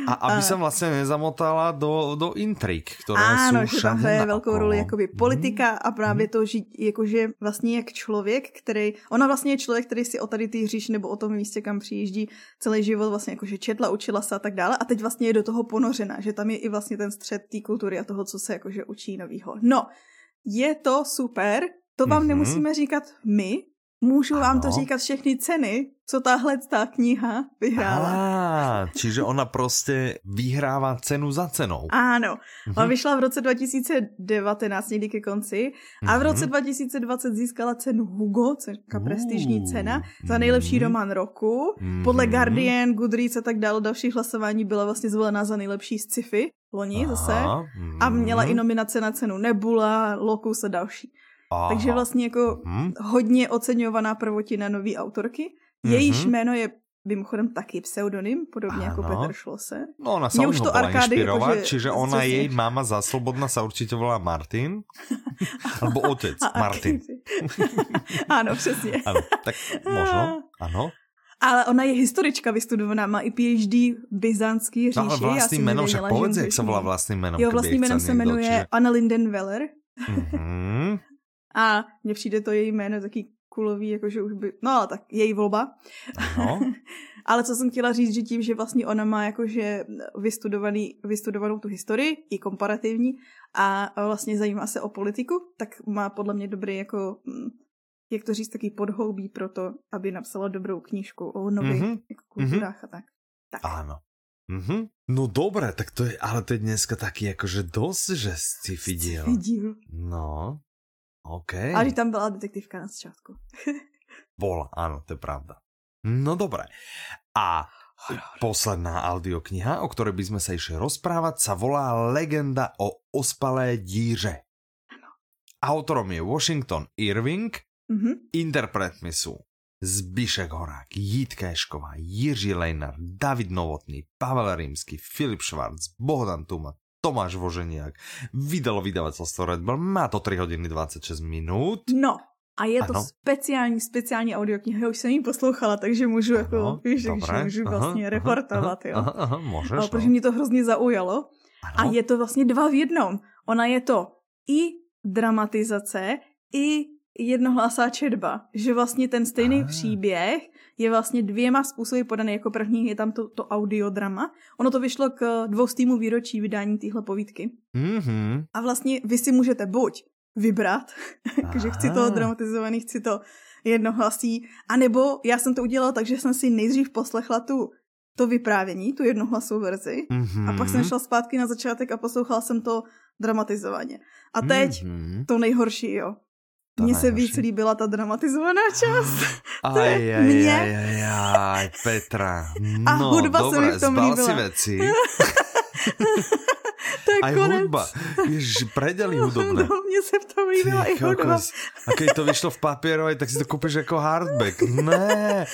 A aby se vlastně nezamotala do, do intrik, které ano, jsou že tam hraje velkou roli jakoby politika a právě mm. to, že jakože vlastně jak člověk, který, ona vlastně je člověk, který si o tady ty říš nebo o tom místě, kam přijíždí celý život vlastně jakože četla, učila se a tak dále a teď vlastně je do toho ponořena, že tam je i vlastně ten střed té kultury a toho, co se jakože učí novýho. No, je to super, to vám mm-hmm. nemusíme říkat my, Můžu ano. vám to říkat všechny ceny, co tahle ta kniha vyhrála. Ah, čiže ona prostě vyhrává cenu za cenou. Ano, mhm. ona vyšla v roce 2019 někdy ke konci a v roce 2020 mhm. získala cenu Hugo, což je prestižní cena, za nejlepší mhm. román roku. Podle Guardian, Goodreads a tak dále dalších hlasování byla vlastně zvolená za nejlepší sci-fi loni zase a měla i nominace na cenu Nebula, Locus a další. Aha. Takže vlastně jako hmm. hodně oceňovaná prvotina nový autorky. Jejíž mm-hmm. jméno je mimochodem taky pseudonym, podobně jako ano. jako Petr Schlosser. No ona sa už to Arkády, inšpirovať, že, čiže ona jej mama za slobodná sa určitě volá Martin, alebo otec Martin. ano, přesně. ano, tak možno, ano. Ale ona je historička vystudovaná, má i PhD v byzantský říši. No, ale vlastním jménem, však povedz, jak se volá vlastním jménem. Jo, vlastním jménem se jmenuje čiže... Anna Linden Weller. Mm-hmm. A mně přijde to její jméno taky kulový, jakože už by, no ale tak její volba. No. ale co jsem chtěla říct, že tím, že vlastně ona má jakože vystudovaný, vystudovanou tu historii, i komparativní, a vlastně zajímá se o politiku, tak má podle mě dobrý jako, mm, jak to říct, taký podhoubí pro to, aby napsala dobrou knížku o nových mm-hmm. jako kulturách mm-hmm. a tak. tak. Ano. Mm-hmm. No dobré, tak to je, ale to je dneska taky jakože dost, že sci-fi díl. No, OK. Ale že tam byla detektivka na začátku. Bola, áno, to je pravda. No dobré. A posledná audiokniha, o ktorej by sme sa išli rozprávať, sa volá Legenda o ospalé díře. Ano. Autorom je Washington Irving, mm-hmm. interpretmi sú Zbišek Horák, Jitka Ešková, Jiří Lejnar, David Novotný, Pavel Rímsky, Filip Švarc, Bohdan Tuma, Tomáš Voženiak. Vydalo vydavateľstvo Red Bull, má to 3 hodiny 26 minút. No, A je to Ano. speciální, speciální audiokniha. Já už jsem ji poslouchala, takže můžu, jako, Ano, víš, dobré. takže můžu Aha, vlastně aha, reportovat, jo. Aha, aha, můžeš, no. protože mě to hrozně zaujalo. A Ano. je to vlastně dva v jednom. Ona je to i dramatizace, i jednohlasá četba. Že vlastně ten stejný Ah. příběh je vlastně dvěma způsoby podaný. Jako první je tam to, to audiodrama. Ono to vyšlo k dvoustýmu výročí vydání téhle povídky. Mhm. A vlastně vy si můžete buď vybrat, že chci to Aha. dramatizovaný, chci to jednohlasí, anebo já jsem to udělala tak, že jsem si nejdřív poslechla tu to vyprávění, tu jednohlasou verzi, Mhm. a pak jsem šla zpátky na začátek a poslouchala jsem to dramatizovaně. A teď Mhm. to nejhorší, jo. To Mně se víc líbila ta dramatizovaná část. Aj, je aj, mně. aj, aj, aj, Petra. A No, hudba se dobré, mi v tom líbila. si veci. je Aj konec. hudba. Ježiš, predeli hudobné. No, mně se v tom líbila i hudba. kokos. A keď to vyšlo v papierovej, tak si to kúpiš ako hardback. Ne,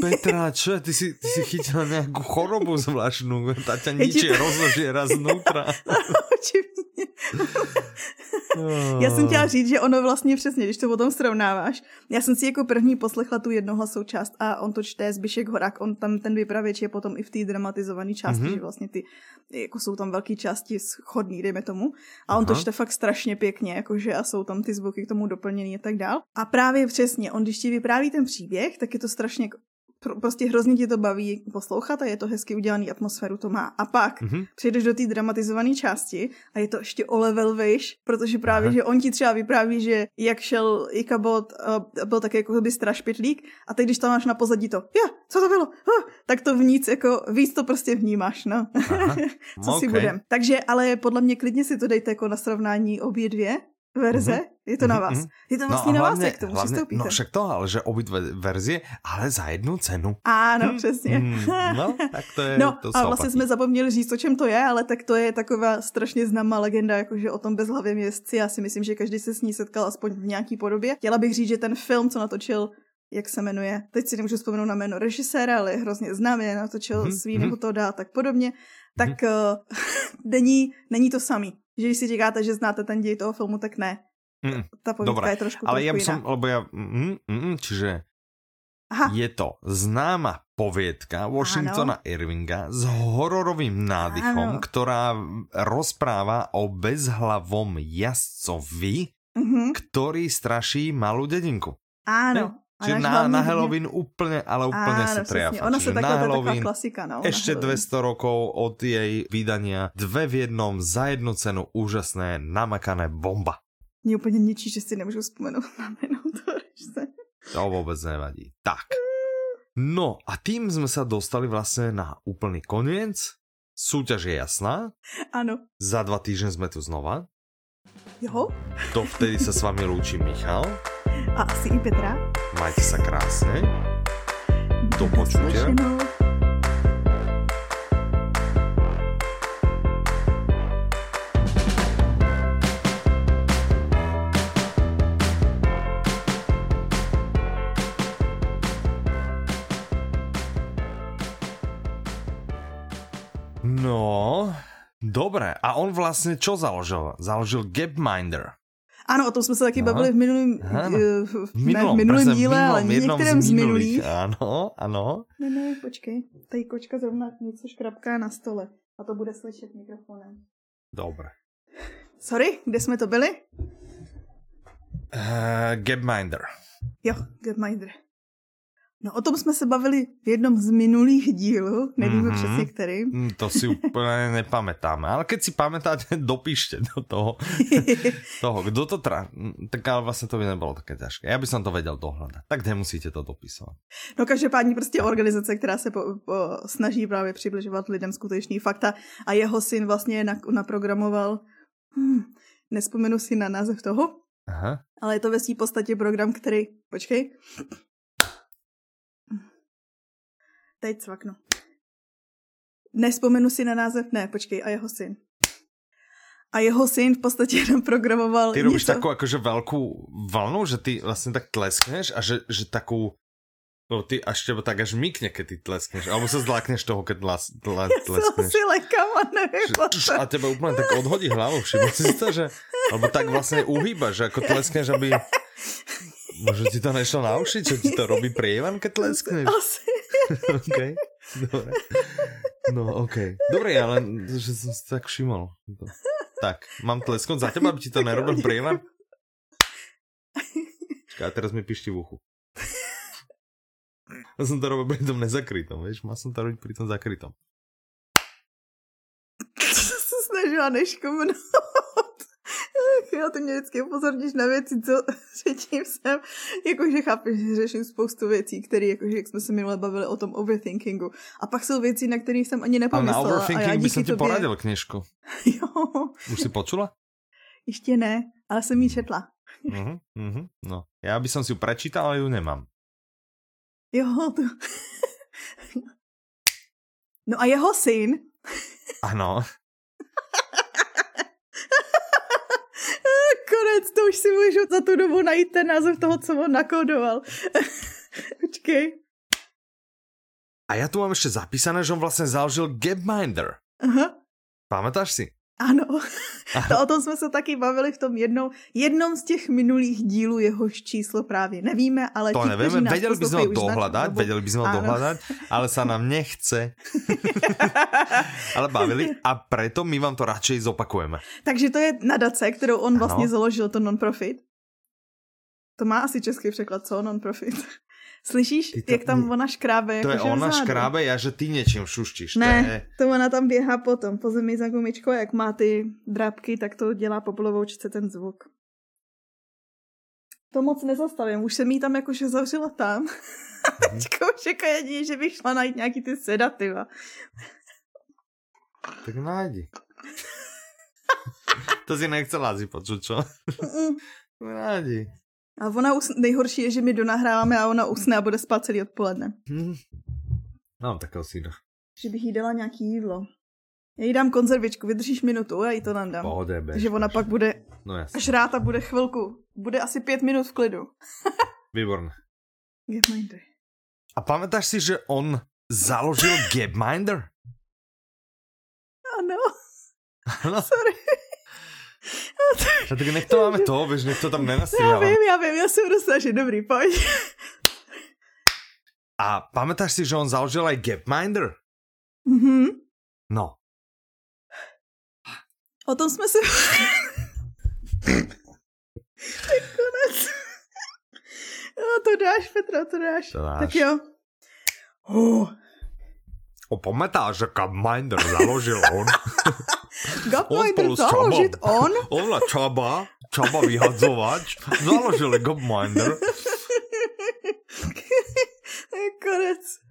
Petra, čo? Ty si, ty si chytila nejakú chorobu zvláštnu. Ja ti ničie, to- znútra. Očividně. Já jsem chtěla říct, že ono vlastně přesně, když to potom srovnáváš, já jsem si jako první poslechla tu jednohlasou část a on to čte Zbyšek Horák, on tam ten vypravěč je potom i v té dramatizované části, Mhm. mm-hmm. že vlastně ty, jako jsou tam velké části schodný, dejme tomu, a on to Aha. čte fakt strašně pěkně, jakože a jsou tam ty zvuky k tomu doplněný a tak dál. A právě přesně, on když ti vypráví ten příběh, tak je to strašně prostě hrozně ti to baví poslouchat a je to hezky udělaný, atmosféru to má. A pak Mhm. přejdeš do té dramatizované části a je to ještě o level vyš, protože právě, Aha. že on ti třeba vypráví, že jak šel Ikabot, uh, byl taky jako by strašpitlík a teď, když tam máš na pozadí to, jo, co to bylo, huh, tak to vníc, jako víc to prostě vnímáš, no. Aha. co si OK. budem. Takže, ale podle mě klidně si to dejte jako na srovnání obě dvě verze, Mhm. je to na Mhm, vás. mhm. Je to No vlastně a na vás, hlavne, jak k tomu hlavne, přistoupíte. no však to, ale že obidve verzie, ale za jednu cenu. Ano, přesně. Mm, no, tak to je, No to a vlastně jsme zapomněli říct, o čem to je, ale tak to je taková strašně známá legenda, jakože o tom bezhlavém jezdci. Já si myslím, že každý se s ní setkal aspoň v nějaký podobě. Chtěla bych říct, že ten film, co natočil, jak se jmenuje, teď si nemůžu vzpomenout na jméno režiséra, ale je hrozně známý, natočil Mhm, mm-hmm. svý mhm. nebo to dá, tak podobně, tak uh, není, není to samý. Že když si říkáte, že znáte ten děj toho filmu, tak ne. Mm, Ta povídka Dobre, je trošku, ale trošku ja by jiná. som, lebo ja, mm, mm, čiže Aha, je to známa poviedka Washingtona Irvinga s hororovým nádychom, Áno. ktorá rozpráva o bezhlavom jazdcovi, mhm, ktorý straší malú dedinku. áno. Čiže na, na Halloween úplne, ale úplne Áno, sa triafa. Ona se je taková Halloween klasika, no. ešte Halloween. 200 rokov od jej vydania, dve v jednom, za jednu cenu, úžasné, namakané bomba. Mě úplně ničí, že si nemůžu vzpomenout na jméno režiséra. To vôbec nevadí. Tak. No a tým sme sa dostali vlastne na úplný koniec. Súťaž je jasná. Ano. Za dva týždne sme tu znova. Jo? Dovtedy sa s vami lúči Michal. A asi i Petra. Majte sa krásne. Do. Naslyšenou. No, dobre. A on vlastne čo založil? Založil Gapminder. Ano, o tom jsme se taky No. bavili v minulém, Ano. eh, v, minulom, v minulém díle, ale minulom, jednom některém z minulých. minulých. Áno, áno. Ne, ne, počkej. Tady kočka zrovna něco škrapká na stole. A to bude slyšet mikrofonem. Dobre. Sorry, kde jsme to byli? Uh, Gapminder. Jo, Gapminder. No o tom jsme se bavili v jednom z minulých dílů, nevíme Mhm. přesně který. Mm, To si úplne nepamätáme. Ale keď si pamätáte, dopíšte do toho, toho kdo to tra... Tak ale vlastne to by nebolo také ťažké. Ja by som to vedel dohľadať. Tak nemusíte to dopisovať. No každopádně prostě organizace, která se po, po, snaží právě přibližovat lidem skutečný fakta a jeho syn vlastně na, naprogramoval, hm, nespomenu si na název toho, Aha. ale je to ve své podstatě program, který, počkej, teď cvaknu. Nespomenu si na název, ne, počkej, a jeho syn. A jeho syn v podstatě naprogramoval Ty robíš něco. takú akože veľkú vlnu, že ty vlastne tak tleskneš a že, že takú No ty až teba tak až mykne, keď ty tleskneš. Alebo sa zlákneš toho, keď tla, se tleskneš. asi lekám a nevím. Že- A teba úplne tak odhodí hlavu, všimol si to, že... Alebo tak vlastne uhýbaš, že ako tleskneš, aby... Možno ti to nešlo na uši, čo ti to robí prievan, keď tleskneš? Asi. OK, dobre. No, OK. Dobre, ja len, že som si tak všimol. Tak, mám tlesknúť za teba, aby ti to nerobil prievan? Čaká, teraz mi pišti v uchu. Ja som to robil pri tom nezakrytom, vieš? Mal som to robiť pri tom zakrytom. se snažila neškomnout. Já to mě vždycky upozorníš na věci, co řečím jsem. Jakože chápeš, že řeším spoustu věcí, které, jakože jak jsme se minule bavili o tom overthinkingu. A pak jsou věci, na které jsem ani A na nepomyslela. a já overthinking by díky som ti tobě... poradil knižku. Jo, Už si počula? ještě ne, ale jsem ji četla. Mhm, mhm, no. Ja by som si ju prečítal, ale ju nemám. Jo, to... No a jeho syn, Ano. Konec, to už si můžu za tu dobu najít ten název toho, co on nakódoval. Počkej. A ja tu mám ešte zapísané, že on vlastne založil Gapminder. Aha. Pamätáš si? Ano, to o tom jsme se taky bavili v tom jednou, jednom z těch minulých dílů, jehož číslo právě nevíme, ale To ti, nás vedeli by sme ho dohľadať, dobu- vedeli by sme ho dohľadať, ale sa nám nechce. ale bavili a preto my vám to radšej zopakujeme. Takže to je nadace, kterou on vlastně Ano. založil, to non-profit. To má asi český překlad, co non-profit. Slyšíš, Ty to- jak tam ona škrábe? To je jakože ona vzadu? škrábe, ja že ty niečím šuštíš. Je... Ne, to ona tam běhá potom po zemi za gumičkou, jak má ty drápky, tak to dělá po polovoučce ten zvuk. To moc nezastavím, už jsem jí tam jakože zavřela tam. Mhm. Teďka už jako jedině, že bych šla najít nějaký ty sedativa. Tak nájdi. to si nechcela si počuť, čo? Nájdi. A ona us... nejhorší je, že my donahráváme a ona usne a bude spát celý odpoledne. Hm. Mám takého syna. Že bych jí dala nějaký jídlo. Já jí dám konzervičku, vydržíš minutu, já jí to tam dám. Pohode, bež, Takže ona bež. pak bude No jasne. žrát a bude chvilku. Bude asi pět minut v klidu. Výborné. Gapminder. A pamätáš si, že on založil Gapminder? Ano, Áno. sorry. A tak nech to máme to, vieš, nech to tam Já nenastrieľame. vím, já vím, já se budu snažit, dobrý, pojď. A pamätáš si, že on založil aj Gapminder? Mhm. No. O tom jsme se... Konec. No, to dáš, Petra, to dáš. To dáš. Tak jo. O, Pamätáš, že Gapminder založil on? Gapminder založit on? on a Čaba, Čaba vyhadzovač, založili Gapminder. Konec.